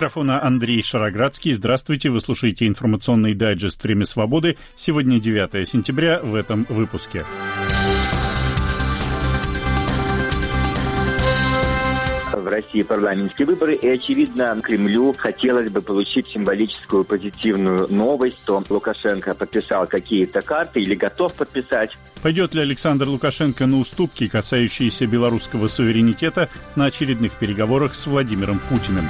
микрофона Андрей Шароградский. Здравствуйте, вы слушаете информационный дайджест «Время свободы». Сегодня 9 сентября в этом выпуске. в России парламентские выборы, и, очевидно, Кремлю хотелось бы получить символическую позитивную новость, что Лукашенко подписал какие-то карты или готов подписать. Пойдет ли Александр Лукашенко на уступки, касающиеся белорусского суверенитета, на очередных переговорах с Владимиром Путиным?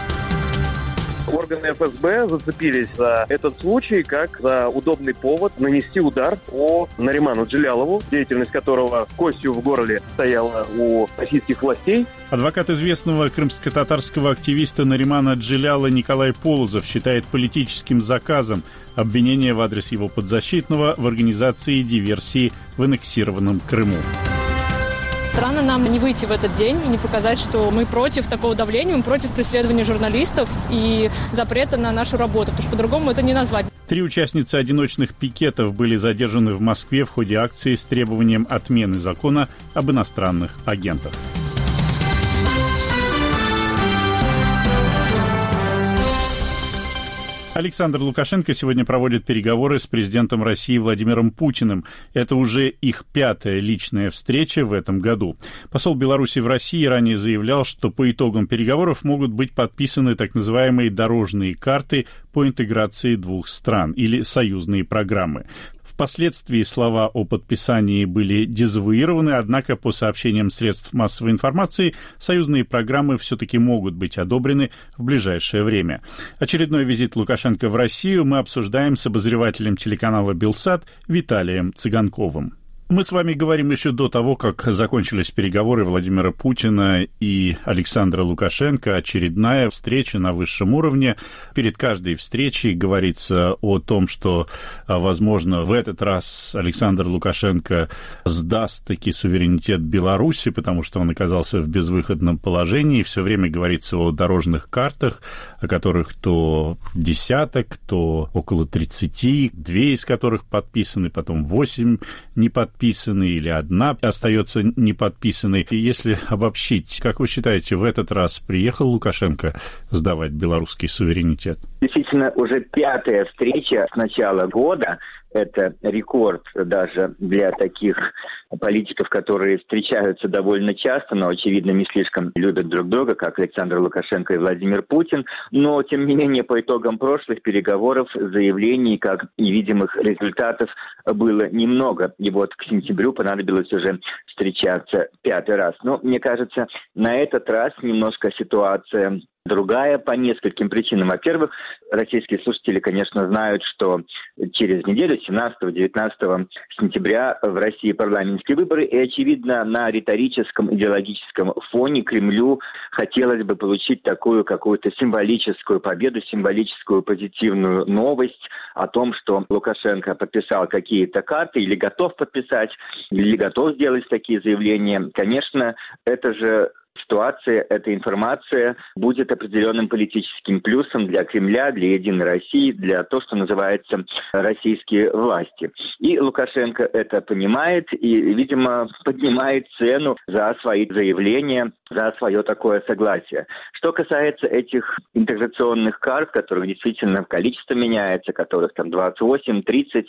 Органы ФСБ зацепились за этот случай как за удобный повод нанести удар по Нариману Джилялову, деятельность которого костью в горле стояла у российских властей. Адвокат известного крымско-татарского активиста Наримана Джиляла Николай Полозов считает политическим заказом обвинение в адрес его подзащитного в организации диверсии в аннексированном Крыму. Странно нам не выйти в этот день и не показать, что мы против такого давления, мы против преследования журналистов и запрета на нашу работу, потому что по-другому это не назвать. Три участницы одиночных пикетов были задержаны в Москве в ходе акции с требованием отмены закона об иностранных агентах. Александр Лукашенко сегодня проводит переговоры с президентом России Владимиром Путиным. Это уже их пятая личная встреча в этом году. Посол Беларуси в России ранее заявлял, что по итогам переговоров могут быть подписаны так называемые дорожные карты по интеграции двух стран или союзные программы. Впоследствии слова о подписании были дезавуированы, однако по сообщениям средств массовой информации союзные программы все-таки могут быть одобрены в ближайшее время. Очередной визит Лукашенко в Россию мы обсуждаем с обозревателем телеканала «Белсат» Виталием Цыганковым. Мы с вами говорим еще до того, как закончились переговоры Владимира Путина и Александра Лукашенко. Очередная встреча на высшем уровне. Перед каждой встречей говорится о том, что, а, возможно, в этот раз Александр Лукашенко сдаст таки суверенитет Беларуси, потому что он оказался в безвыходном положении. Все время говорится о дорожных картах, о которых то десяток, то около 30, две из которых подписаны, потом восемь не подписаны подписаны или одна остается не подписанной. И если обобщить, как вы считаете, в этот раз приехал Лукашенко сдавать белорусский суверенитет? Действительно, уже пятая встреча с начала года это рекорд даже для таких политиков, которые встречаются довольно часто, но, очевидно, не слишком любят друг друга, как Александр Лукашенко и Владимир Путин. Но, тем не менее, по итогам прошлых переговоров, заявлений, как и видимых результатов было немного. И вот к сентябрю понадобилось уже встречаться пятый раз. Но, мне кажется, на этот раз немножко ситуация другая по нескольким причинам. Во-первых, российские слушатели, конечно, знают, что через неделю, 17-19 сентября, в России парламентские выборы, и, очевидно, на риторическом, идеологическом фоне Кремлю хотелось бы получить такую какую-то символическую победу, символическую позитивную новость о том, что Лукашенко подписал какие-то карты или готов подписать, или готов сделать такие заявления. Конечно, это же ситуация, эта информация будет определенным политическим плюсом для Кремля, для Единой России, для того, что называется российские власти. И Лукашенко это понимает и, видимо, поднимает цену за свои заявления, за свое такое согласие. Что касается этих интеграционных карт, которых действительно количество меняется, которых там 28, 30,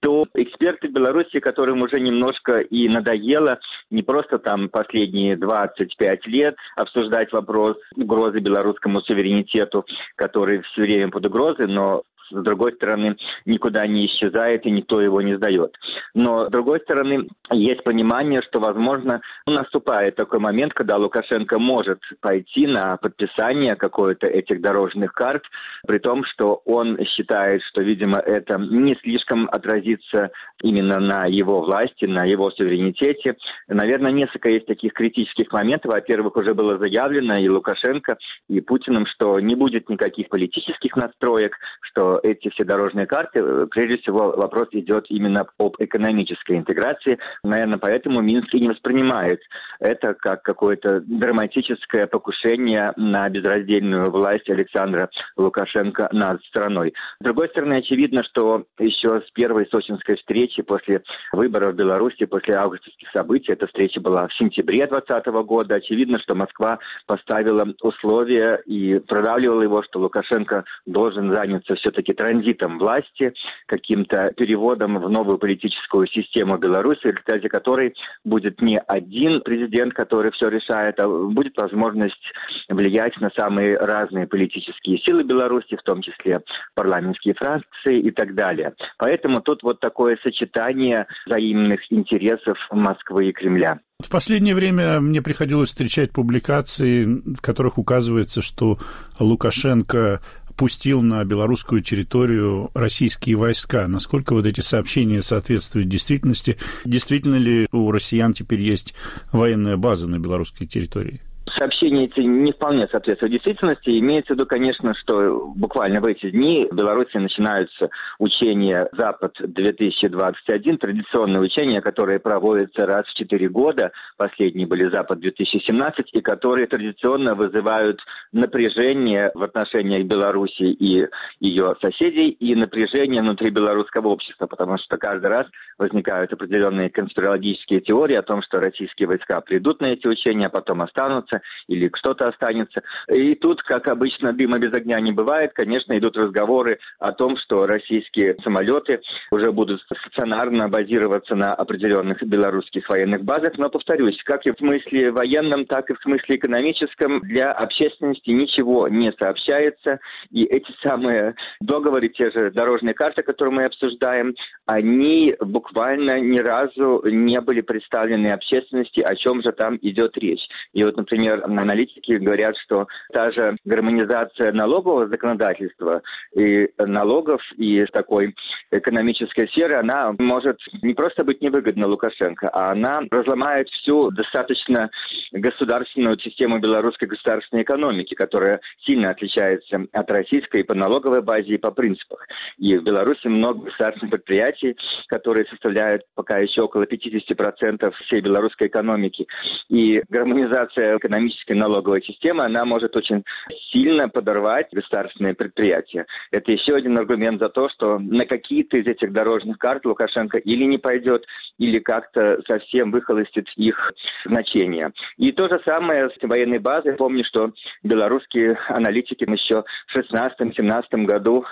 то эксперты Беларуси, которым уже немножко и надоело не просто там последние 25 лет обсуждать вопрос угрозы белорусскому суверенитету, который все время под угрозой, но с другой стороны, никуда не исчезает и никто его не сдает. Но с другой стороны, есть понимание, что, возможно, наступает такой момент, когда Лукашенко может пойти на подписание какой-то этих дорожных карт, при том, что он считает, что, видимо, это не слишком отразится именно на его власти, на его суверенитете. Наверное, несколько есть таких критических моментов. Во-первых, уже было заявлено и Лукашенко, и Путиным, что не будет никаких политических настроек, что эти все дорожные карты, э, прежде всего, вопрос идет именно об экономической интеграции. Наверное, поэтому Минск и не воспринимает это как какое-то драматическое покушение на безраздельную власть Александра Лукашенко над страной. С другой стороны, очевидно, что еще с первой сочинской встречи после выборов в Беларуси, после августовских событий, эта встреча была в сентябре 2020 года, очевидно, что Москва поставила условия и продавливала его, что Лукашенко должен заняться все-таки транзитом власти, каким-то переводом в новую политическую систему Беларуси, в результате которой будет не один президент, который все решает, а будет возможность влиять на самые разные политические силы Беларуси, в том числе парламентские фракции и так далее. Поэтому тут вот такое сочетание взаимных интересов Москвы и Кремля. В последнее время мне приходилось встречать публикации, в которых указывается, что Лукашенко пустил на белорусскую территорию российские войска. Насколько вот эти сообщения соответствуют действительности? Действительно ли у россиян теперь есть военная база на белорусской территории? Сообщения эти не вполне соответствуют действительности. Имеется в виду, конечно, что буквально в эти дни в Беларуси начинаются учения «Запад-2021», традиционные учения, которые проводятся раз в четыре года. Последние были «Запад-2017», и которые традиционно вызывают напряжение в отношениях Беларуси и ее соседей, и напряжение внутри белорусского общества, потому что каждый раз возникают определенные конспирологические теории о том, что российские войска придут на эти учения, а потом останутся, или что-то останется. И тут, как обычно, дыма без огня не бывает. Конечно, идут разговоры о том, что российские самолеты уже будут стационарно базироваться на определенных белорусских военных базах. Но, повторюсь, как и в смысле военном, так и в смысле экономическом, для общественности ничего не сообщается. И эти самые договоры, те же дорожные карты, которые мы обсуждаем, они буквально ни разу не были представлены общественности, о чем же там идет речь. И вот, например, например, аналитики говорят, что та же гармонизация налогового законодательства и налогов и такой экономической сферы, она может не просто быть невыгодна Лукашенко, а она разломает всю достаточно государственную систему белорусской государственной экономики, которая сильно отличается от российской и по налоговой базе, и по принципах. И в Беларуси много государственных предприятий, которые составляют пока еще около 50% всей белорусской экономики. И гармонизация экономической экономической налоговой системы, она может очень сильно подорвать государственные предприятия. Это еще один аргумент за то, что на какие-то из этих дорожных карт Лукашенко или не пойдет, или как-то совсем выхолостит их значение. И то же самое с военной базой. Помню, что белорусские аналитики еще в 16-17 году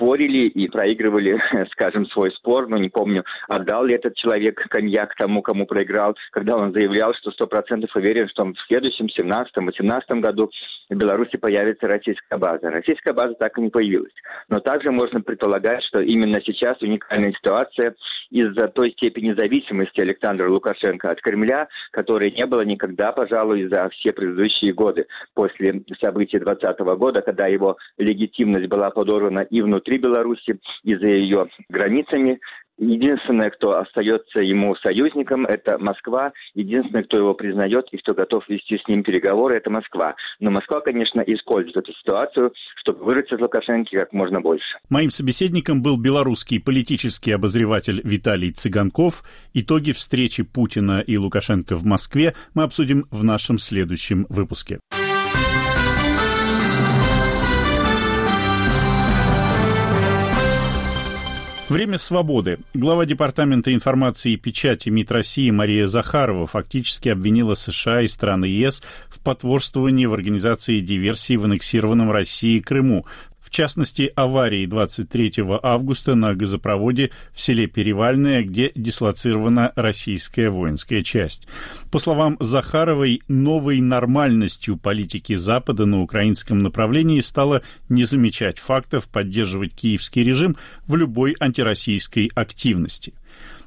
спорили и проигрывали, скажем, свой спор, но не помню, отдал ли этот человек коньяк тому, кому проиграл, когда он заявлял, что сто процентов уверен, что в следующем 17-18 году в Беларуси появится российская база. Российская база так и не появилась. Но также можно предполагать, что именно сейчас уникальная ситуация из-за той степени зависимости Александра Лукашенко от Кремля, которой не было никогда, пожалуй, за все предыдущие годы после событий 2020 года, когда его легитимность была подорвана и внутри Беларуси, и за ее границами. Единственное, кто остается ему союзником, это Москва. Единственное, кто его признает и кто готов вести с ним переговоры, это Москва. Но Москва, конечно, использует эту ситуацию, чтобы вырвать из Лукашенко как можно больше. Моим собеседником был белорусский политический обозреватель Виталий Цыганков. Итоги встречи Путина и Лукашенко в Москве мы обсудим в нашем следующем выпуске. Время свободы. Глава Департамента информации и печати МИД России Мария Захарова фактически обвинила США и страны ЕС в потворствовании в организации диверсии в аннексированном России Крыму, в частности, аварии 23 августа на газопроводе в селе Перевальное, где дислоцирована российская воинская часть. По словам Захаровой, новой нормальностью политики Запада на украинском направлении стало не замечать фактов, поддерживать киевский режим в любой антироссийской активности.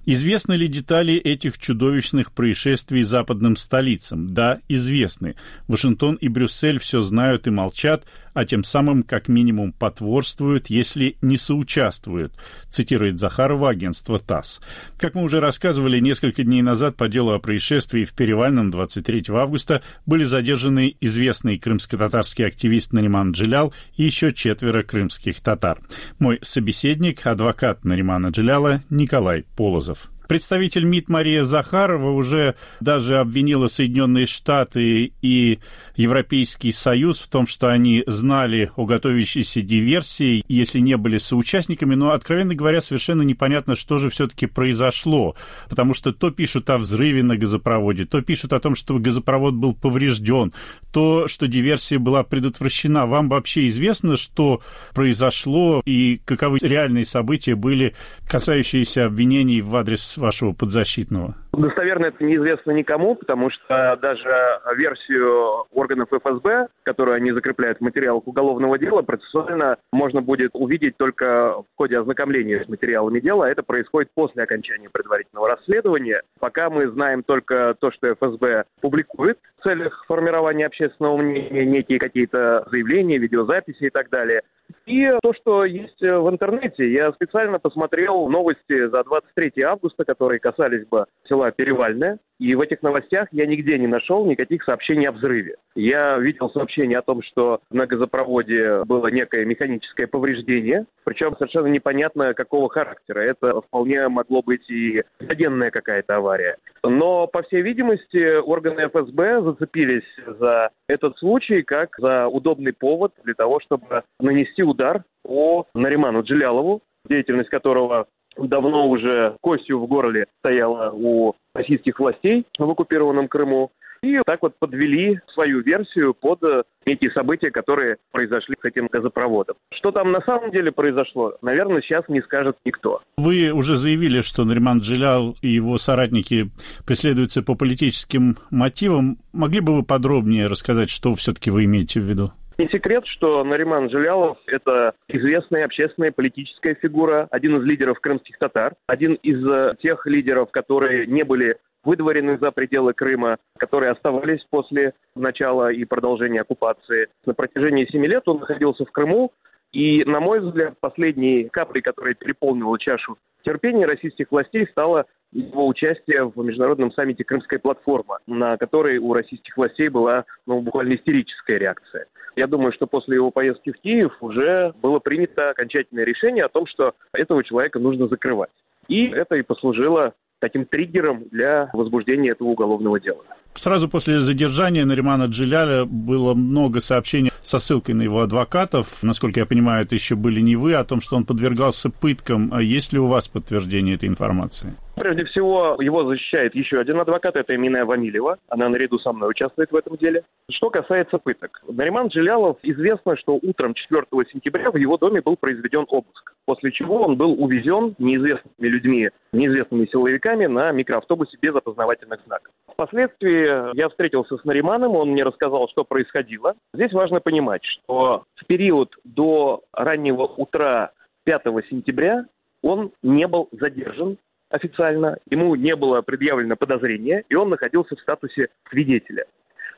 Известны ли детали этих чудовищных происшествий западным столицам? Да, известны. Вашингтон и Брюссель все знают и молчат, а тем самым как минимум потворствуют, если не соучаствуют, цитирует Захарова агентство ТАСС. Как мы уже рассказывали, несколько дней назад по делу о происшествии в Перевальном 23 августа были задержаны известный крымско-татарский активист Нариман Джилял и еще четверо крымских татар. Мой собеседник, адвокат Наримана Джиляла Николай Полозов. Представитель МИД Мария Захарова уже даже обвинила Соединенные Штаты и Европейский Союз в том, что они знали о готовящейся диверсии, если не были соучастниками. Но, откровенно говоря, совершенно непонятно, что же все-таки произошло. Потому что то пишут о взрыве на газопроводе, то пишут о том, что газопровод был поврежден, то, что диверсия была предотвращена. Вам вообще известно, что произошло и каковы реальные события были, касающиеся обвинений в адрес вашего подзащитного? Достоверно это неизвестно никому, потому что даже версию органов ФСБ, которую они закрепляют в материалах уголовного дела, процессуально можно будет увидеть только в ходе ознакомления с материалами дела. Это происходит после окончания предварительного расследования. Пока мы знаем только то, что ФСБ публикует в целях формирования общественного мнения, некие какие-то заявления, видеозаписи и так далее. И то, что есть в интернете, я специально посмотрел новости за 23 августа, которые касались бы села Перевальное. И в этих новостях я нигде не нашел никаких сообщений о взрыве. Я видел сообщение о том, что на газопроводе было некое механическое повреждение, причем совершенно непонятно какого характера. Это вполне могло быть и военная какая-то авария. Но, по всей видимости, органы ФСБ зацепились за этот случай как за удобный повод для того, чтобы нанести удар по Нариману Джилялову, деятельность которого давно уже костью в горле стояла у российских властей в оккупированном Крыму. И так вот подвели свою версию под эти события, которые произошли с этим газопроводом. Что там на самом деле произошло, наверное, сейчас не скажет никто. Вы уже заявили, что Нариман Джилял и его соратники преследуются по политическим мотивам. Могли бы вы подробнее рассказать, что все-таки вы имеете в виду? Не секрет, что Нариман Жилялов – это известная общественная политическая фигура, один из лидеров крымских татар, один из э, тех лидеров, которые не были выдворены за пределы Крыма, которые оставались после начала и продолжения оккупации. На протяжении семи лет он находился в Крыму, и, на мой взгляд, последней каплей, которая переполнила чашу терпения российских властей, стало его участие в международном саммите «Крымская платформа», на которой у российских властей была ну, буквально истерическая реакция. Я думаю, что после его поездки в Киев уже было принято окончательное решение о том, что этого человека нужно закрывать. И это и послужило таким триггером для возбуждения этого уголовного дела. Сразу после задержания Наримана Джиляля было много сообщений со ссылкой на его адвокатов. Насколько я понимаю, это еще были не вы, о том, что он подвергался пыткам. А есть ли у вас подтверждение этой информации? Прежде всего, его защищает еще один адвокат, это Эминая Ванилева. Она наряду со мной участвует в этом деле. Что касается пыток. Нариман Джилялов известно, что утром 4 сентября в его доме был произведен обыск, после чего он был увезен неизвестными людьми, неизвестными силовиками на микроавтобусе без опознавательных знаков. Впоследствии я встретился с Нариманом, он мне рассказал, что происходило. Здесь важно понимать, что в период до раннего утра 5 сентября он не был задержан официально, ему не было предъявлено подозрение, и он находился в статусе свидетеля.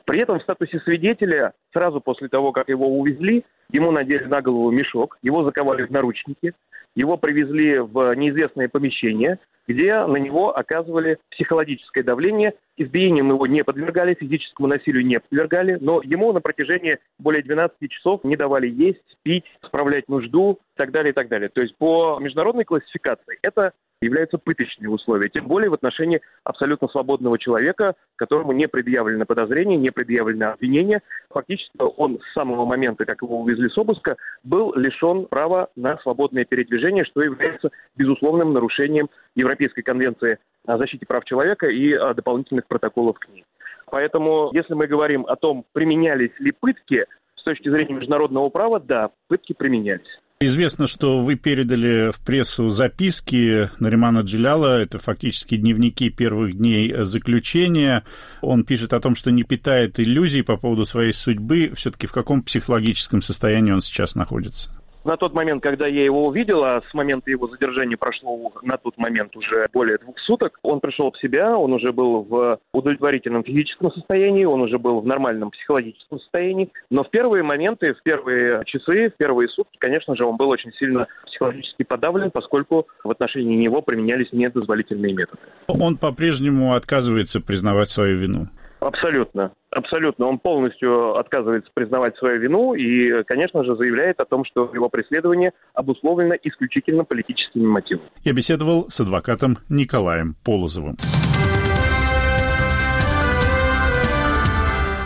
При этом в статусе свидетеля сразу после того, как его увезли, ему надели на голову мешок, его заковали в наручники, его привезли в неизвестное помещение, где на него оказывали психологическое давление. Избиениям его не подвергали, физическому насилию не подвергали, но ему на протяжении более 12 часов не давали есть, пить, справлять нужду и так далее, и так далее. То есть по международной классификации это являются пыточные условия, тем более в отношении абсолютно свободного человека, которому не предъявлено подозрение, не предъявлено обвинение. Фактически он с самого момента, как его увезли с обыска, был лишен права на свободное передвижение, что является безусловным нарушением Европейской конвенции о защите прав человека и дополнительных протоколов к ней. Поэтому, если мы говорим о том, применялись ли пытки с точки зрения международного права, да, пытки применялись. Известно, что вы передали в прессу записки Наримана Джиляла, это фактически дневники первых дней заключения. Он пишет о том, что не питает иллюзий по поводу своей судьбы. Все-таки в каком психологическом состоянии он сейчас находится? На тот момент, когда я его увидел, а с момента его задержания прошло на тот момент уже более двух суток, он пришел в себя, он уже был в удовлетворительном физическом состоянии, он уже был в нормальном психологическом состоянии. Но в первые моменты, в первые часы, в первые сутки, конечно же, он был очень сильно психологически подавлен, поскольку в отношении него применялись недозволительные методы. Он по-прежнему отказывается признавать свою вину. Абсолютно. Абсолютно. Он полностью отказывается признавать свою вину и, конечно же, заявляет о том, что его преследование обусловлено исключительно политическими мотивами. Я беседовал с адвокатом Николаем Полозовым.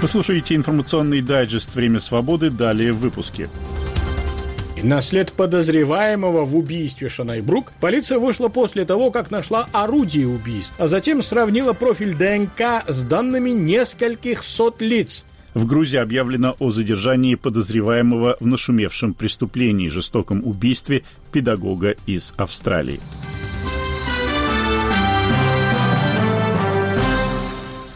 Вы слушаете информационный дайджест «Время свободы». Далее в выпуске. На след подозреваемого в убийстве Шанайбрук полиция вышла после того, как нашла орудие убийств, а затем сравнила профиль ДНК с данными нескольких сот лиц. В Грузии объявлено о задержании подозреваемого в нашумевшем преступлении, жестоком убийстве педагога из Австралии.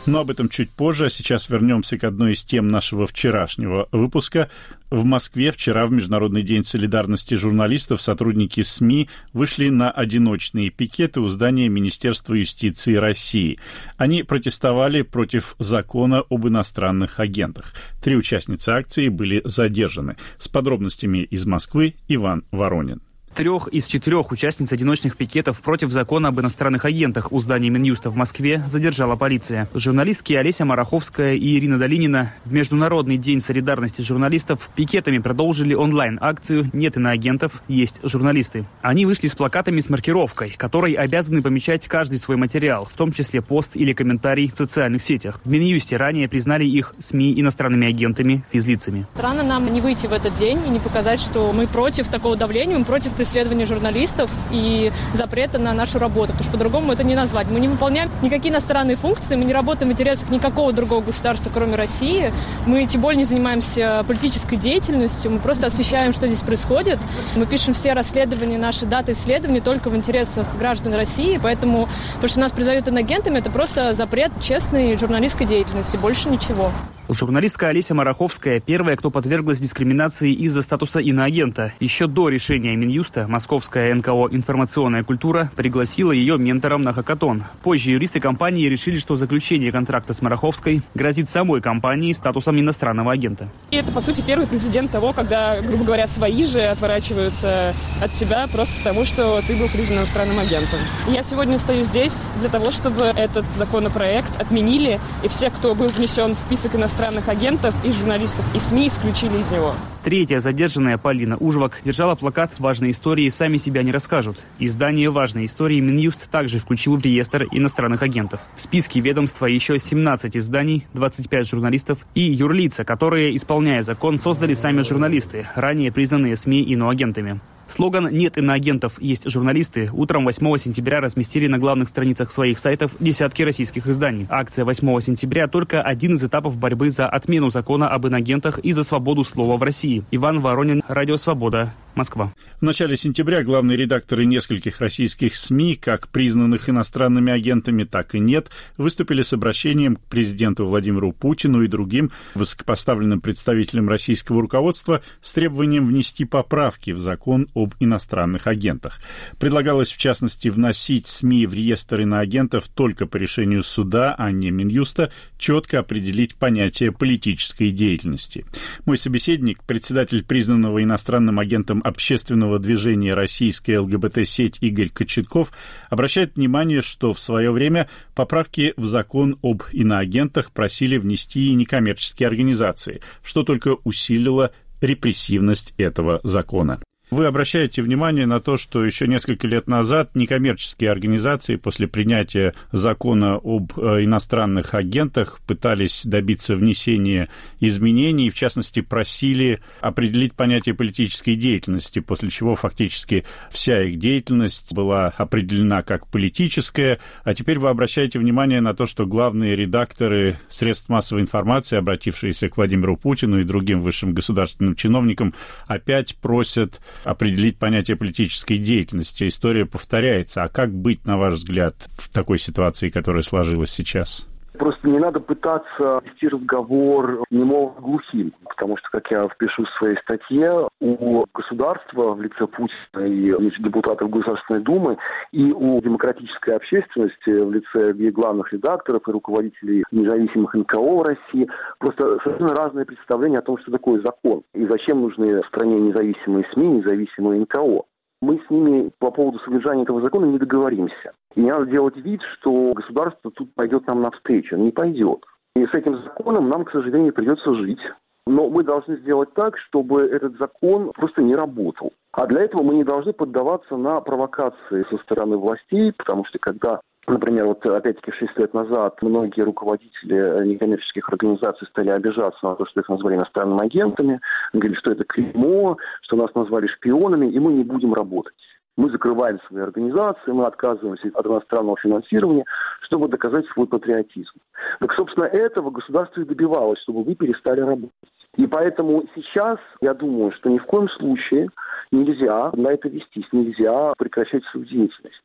Но об этом чуть позже, а сейчас вернемся к одной из тем нашего вчерашнего выпуска. В Москве вчера в Международный день солидарности журналистов сотрудники СМИ вышли на одиночные пикеты у здания Министерства юстиции России. Они протестовали против закона об иностранных агентах. Три участницы акции были задержаны. С подробностями из Москвы Иван Воронин. Трех из четырех участниц одиночных пикетов против закона об иностранных агентах у здания Минюста в Москве задержала полиция. Журналистки Олеся Мараховская и Ирина Долинина в Международный день солидарности журналистов пикетами продолжили онлайн-акцию «Нет иноагентов, есть журналисты». Они вышли с плакатами с маркировкой, которой обязаны помечать каждый свой материал, в том числе пост или комментарий в социальных сетях. В Минюсте ранее признали их СМИ иностранными агентами, физлицами. Странно нам не выйти в этот день и не показать, что мы против такого давления, мы против преследования журналистов и запрета на нашу работу, потому что по-другому это не назвать. Мы не выполняем никакие иностранные функции, мы не работаем в интересах никакого другого государства, кроме России. Мы тем более не занимаемся политической деятельностью, мы просто освещаем, что здесь происходит. Мы пишем все расследования, наши даты исследований только в интересах граждан России, поэтому то, что нас призовут инагентами, это просто запрет честной журналистской деятельности, больше ничего. Журналистка Олеся Мараховская первая, кто подверглась дискриминации из-за статуса иноагента. Еще до решения Минюста московская НКО «Информационная культура» пригласила ее ментором на хакатон. Позже юристы компании решили, что заключение контракта с Мараховской грозит самой компании статусом иностранного агента. И это, по сути, первый прецедент того, когда, грубо говоря, свои же отворачиваются от тебя просто потому, что ты был признан иностранным агентом. Я сегодня стою здесь для того, чтобы этот законопроект отменили, и все, кто был внесен в список иностранных агентов и журналистов и СМИ исключили из него. Третья задержанная Полина Ужвак держала плакат «Важные истории сами себя не расскажут». Издание «Важные истории» Минюст также включил в реестр иностранных агентов. В списке ведомства еще 17 изданий, 25 журналистов и юрлица, которые, исполняя закон, создали сами журналисты, ранее признанные СМИ иноагентами. Слоган «Нет иноагентов, есть журналисты» утром 8 сентября разместили на главных страницах своих сайтов десятки российских изданий. Акция 8 сентября только один из этапов борьбы за отмену закона об иноагентах и за свободу слова в России. Иван Воронин, Радио Свобода, Москва. В начале сентября главные редакторы нескольких российских СМИ, как признанных иностранными агентами, так и нет, выступили с обращением к президенту Владимиру Путину и другим высокопоставленным представителям российского руководства с требованием внести поправки в закон об иностранных агентах. Предлагалось, в частности, вносить СМИ в реестр иноагентов только по решению суда, а не Минюста, четко определить понятие политической деятельности. Мой собеседник, председатель признанного иностранным агентом общественного движения «Российская ЛГБТ-сеть» Игорь Кочетков обращает внимание, что в свое время поправки в закон об иноагентах просили внести и некоммерческие организации, что только усилило репрессивность этого закона. Вы обращаете внимание на то, что еще несколько лет назад некоммерческие организации после принятия закона об э, иностранных агентах пытались добиться внесения изменений, в частности, просили определить понятие политической деятельности, после чего фактически вся их деятельность была определена как политическая. А теперь вы обращаете внимание на то, что главные редакторы средств массовой информации, обратившиеся к Владимиру Путину и другим высшим государственным чиновникам, опять просят определить понятие политической деятельности. История повторяется. А как быть, на ваш взгляд, в такой ситуации, которая сложилась сейчас? Просто не надо пытаться вести разговор немого глухим, потому что, как я впишу в своей статье, у государства в лице Путина и депутатов Государственной Думы и у демократической общественности в лице главных редакторов и руководителей независимых НКО в России просто совершенно разные представления о том, что такое закон и зачем нужны в стране независимые СМИ, независимые НКО мы с ними по поводу содержания этого закона не договоримся. И не надо делать вид, что государство тут пойдет нам навстречу. Не пойдет. И с этим законом нам, к сожалению, придется жить. Но мы должны сделать так, чтобы этот закон просто не работал. А для этого мы не должны поддаваться на провокации со стороны властей, потому что когда Например, вот опять-таки 6 лет назад многие руководители некоммерческих организаций стали обижаться на то, что их назвали иностранными агентами, говорили, что это клеймо, что нас назвали шпионами, и мы не будем работать. Мы закрываем свои организации, мы отказываемся от иностранного финансирования, чтобы доказать свой патриотизм. Так, собственно, этого государство и добивалось, чтобы вы перестали работать. И поэтому сейчас я думаю, что ни в коем случае нельзя на это вестись, нельзя прекращать свою деятельность.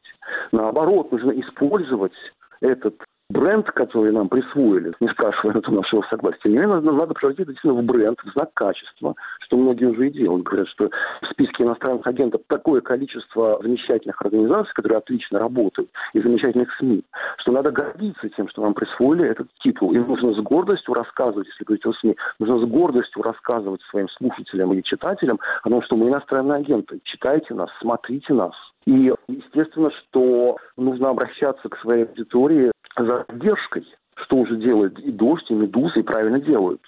Наоборот, нужно использовать этот бренд, который нам присвоили, не спрашивая это нашего согласия, мне надо, превратить действительно в бренд, в знак качества, что многие уже и делают. Говорят, что в списке иностранных агентов такое количество замечательных организаций, которые отлично работают, и замечательных СМИ, что надо гордиться тем, что нам присвоили этот титул. И нужно с гордостью рассказывать, если говорить о СМИ, нужно с гордостью рассказывать своим слушателям или читателям о том, что мы иностранные агенты. Читайте нас, смотрите нас. И естественно, что нужно обращаться к своей аудитории за поддержкой, что уже делает и «Дождь», и «Медуза», и правильно делают.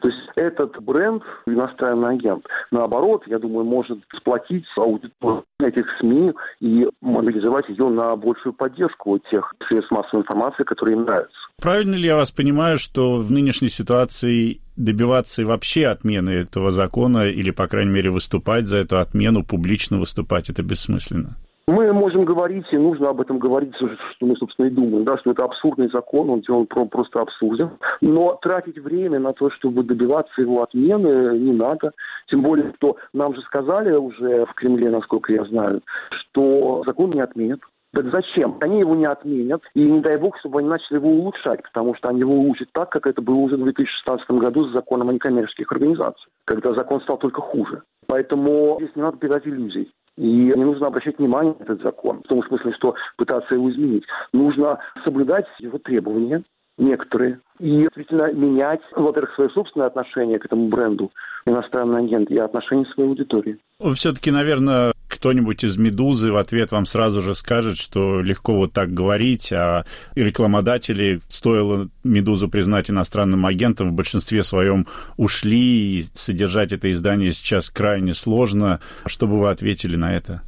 То есть этот бренд, иностранный агент, наоборот, я думаю, может сплотить аудиторию этих СМИ и мобилизовать ее на большую поддержку тех средств массовой информации, которые им нравятся. Правильно ли я вас понимаю, что в нынешней ситуации добиваться вообще отмены этого закона или, по крайней мере, выступать за эту отмену, публично выступать, это бессмысленно? Мы можем говорить, и нужно об этом говорить, что мы, собственно, и думаем, да, что это абсурдный закон, он делает просто абсурден. Но тратить время на то, чтобы добиваться его отмены, не надо. Тем более, что нам же сказали уже в Кремле, насколько я знаю, что закон не отменят. Так зачем? Они его не отменят, и не дай бог, чтобы они начали его улучшать, потому что они его улучшат так, как это было уже в 2016 году с законом о некоммерческих организациях, когда закон стал только хуже. Поэтому здесь не надо питать иллюзий. И не нужно обращать внимание на этот закон, в том смысле, что пытаться его изменить. Нужно соблюдать его требования, некоторые, и действительно менять, во-первых, свое собственное отношение к этому бренду иностранный агент и отношение своей аудитории. Все-таки, наверное, кто-нибудь из «Медузы» в ответ вам сразу же скажет, что легко вот так говорить, а рекламодатели, стоило «Медузу» признать иностранным агентом, в большинстве своем ушли, и содержать это издание сейчас крайне сложно. Что бы вы ответили на это?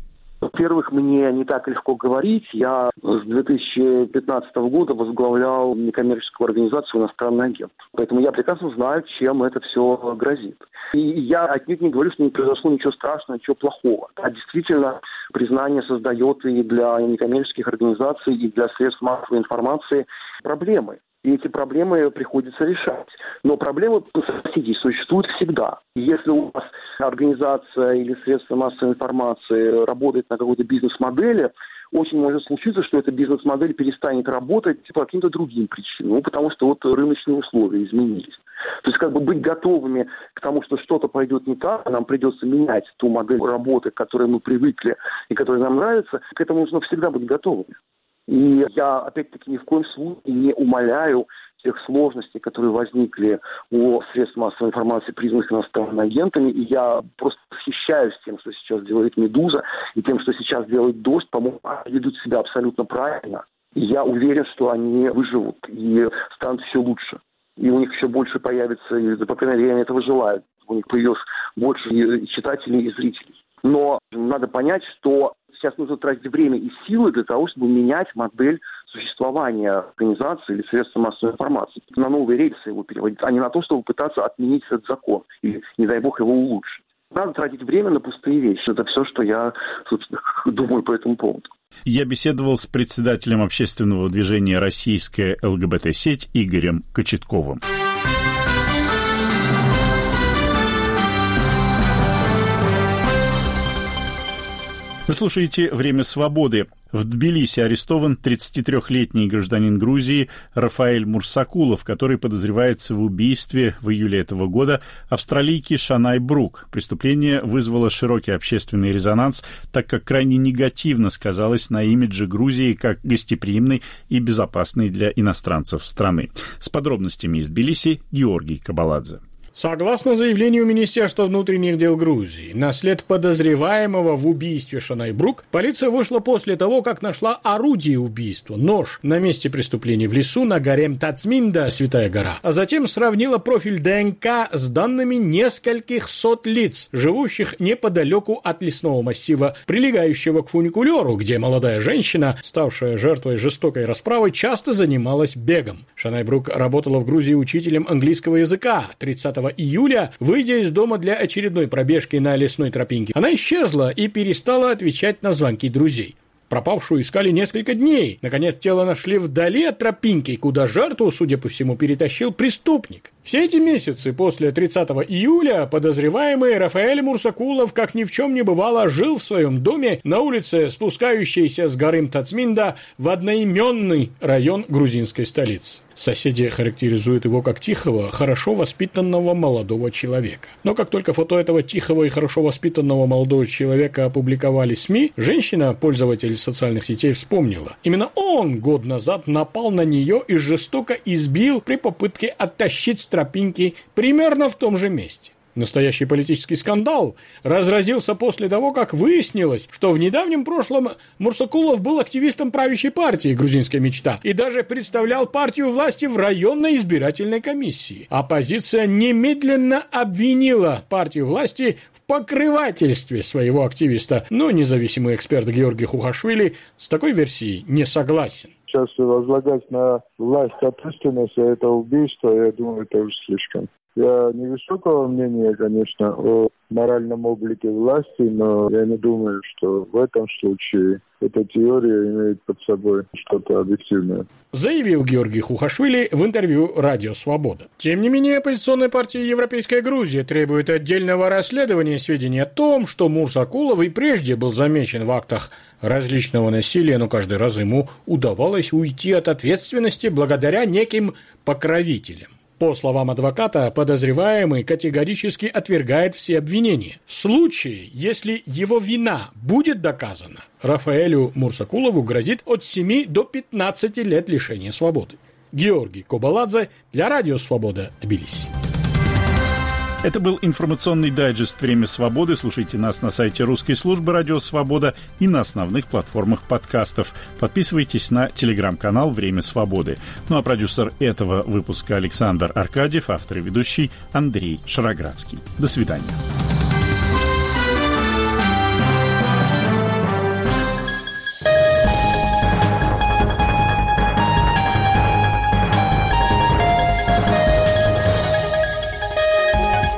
Во-первых, мне не так легко говорить. Я с 2015 года возглавлял некоммерческую организацию «Иностранный агент». Поэтому я прекрасно знаю, чем это все грозит. И я отнюдь не говорю, что не произошло ничего страшного, ничего плохого. А действительно, признание создает и для некоммерческих организаций, и для средств массовой информации проблемы и эти проблемы приходится решать. Но проблемы, согласитесь, существуют всегда. Если у вас организация или средство массовой информации работает на какой-то бизнес-модели, очень может случиться, что эта бизнес-модель перестанет работать по каким-то другим причинам, ну, потому что вот рыночные условия изменились. То есть как бы быть готовыми к тому, что что-то пойдет не так, нам придется менять ту модель работы, к которой мы привыкли и которая нам нравится, к этому нужно всегда быть готовыми. И я, опять-таки, ни в коем случае не умоляю тех сложностей, которые возникли у средств массовой информации, признанных иностранными агентами. И я просто восхищаюсь тем, что сейчас делает «Медуза», и тем, что сейчас делает «Дождь». По-моему, они ведут себя абсолютно правильно. И я уверен, что они выживут и станут еще лучше. И у них еще больше появится, и, по крайней мере, я этого желаю. У них появилось больше читателей, и зрителей. Но надо понять, что сейчас нужно тратить время и силы для того, чтобы менять модель существования организации или средства массовой информации. На новые рельсы его переводить, а не на то, чтобы пытаться отменить этот закон или, не дай бог, его улучшить. Надо тратить время на пустые вещи. Это все, что я, собственно, думаю по этому поводу. Я беседовал с председателем общественного движения «Российская ЛГБТ-сеть» Игорем Кочетковым. Вы слушаете «Время свободы». В Тбилиси арестован 33-летний гражданин Грузии Рафаэль Мурсакулов, который подозревается в убийстве в июле этого года австралийки Шанай Брук. Преступление вызвало широкий общественный резонанс, так как крайне негативно сказалось на имидже Грузии как гостеприимной и безопасной для иностранцев страны. С подробностями из Тбилиси Георгий Кабаладзе. Согласно заявлению Министерства внутренних дел Грузии, на след подозреваемого в убийстве Шанайбрук полиция вышла после того, как нашла орудие убийства – нож на месте преступления в лесу на горе Тацминда, Святая гора, а затем сравнила профиль ДНК с данными нескольких сот лиц, живущих неподалеку от лесного массива, прилегающего к фуникулеру, где молодая женщина, ставшая жертвой жестокой расправы, часто занималась бегом. Шанайбрук работала в Грузии учителем английского языка 30 июля, выйдя из дома для очередной пробежки на лесной тропинке, она исчезла и перестала отвечать на звонки друзей. Пропавшую искали несколько дней. Наконец, тело нашли вдали от тропинки, куда жертву, судя по всему, перетащил преступник. Все эти месяцы после 30 июля подозреваемый Рафаэль Мурсакулов, как ни в чем не бывало, жил в своем доме на улице, спускающейся с горы Тацминда в одноименный район грузинской столицы. Соседи характеризуют его как тихого, хорошо воспитанного молодого человека. Но как только фото этого тихого и хорошо воспитанного молодого человека опубликовали СМИ, женщина, пользователь социальных сетей, вспомнила. Именно он год назад напал на нее и жестоко избил при попытке оттащить с тропинки примерно в том же месте. Настоящий политический скандал разразился после того, как выяснилось, что в недавнем прошлом Мурсакулов был активистом правящей партии «Грузинская мечта» и даже представлял партию власти в районной избирательной комиссии. Оппозиция немедленно обвинила партию власти в покрывательстве своего активиста, но независимый эксперт Георгий Хухашвили с такой версией не согласен сейчас возлагать на власть ответственность за это убийство, я думаю, это уже слишком. Я невысокого мнения, конечно, о моральном облике власти, но я не думаю, что в этом случае эта теория имеет под собой что-то объективное. Заявил Георгий Хухашвили в интервью «Радио Свобода». Тем не менее, оппозиционная партия «Европейская Грузия» требует отдельного расследования сведений о том, что Мурсакулов и прежде был замечен в актах различного насилия, но каждый раз ему удавалось уйти от ответственности благодаря неким покровителям. По словам адвоката, подозреваемый категорически отвергает все обвинения. В случае, если его вина будет доказана, Рафаэлю Мурсакулову грозит от 7 до 15 лет лишения свободы. Георгий Кобаладзе для Радио Свобода, Тбилиси. Это был информационный дайджест «Время свободы». Слушайте нас на сайте русской службы «Радио Свобода» и на основных платформах подкастов. Подписывайтесь на телеграм-канал «Время свободы». Ну а продюсер этого выпуска Александр Аркадьев, автор и ведущий Андрей Шароградский. До свидания.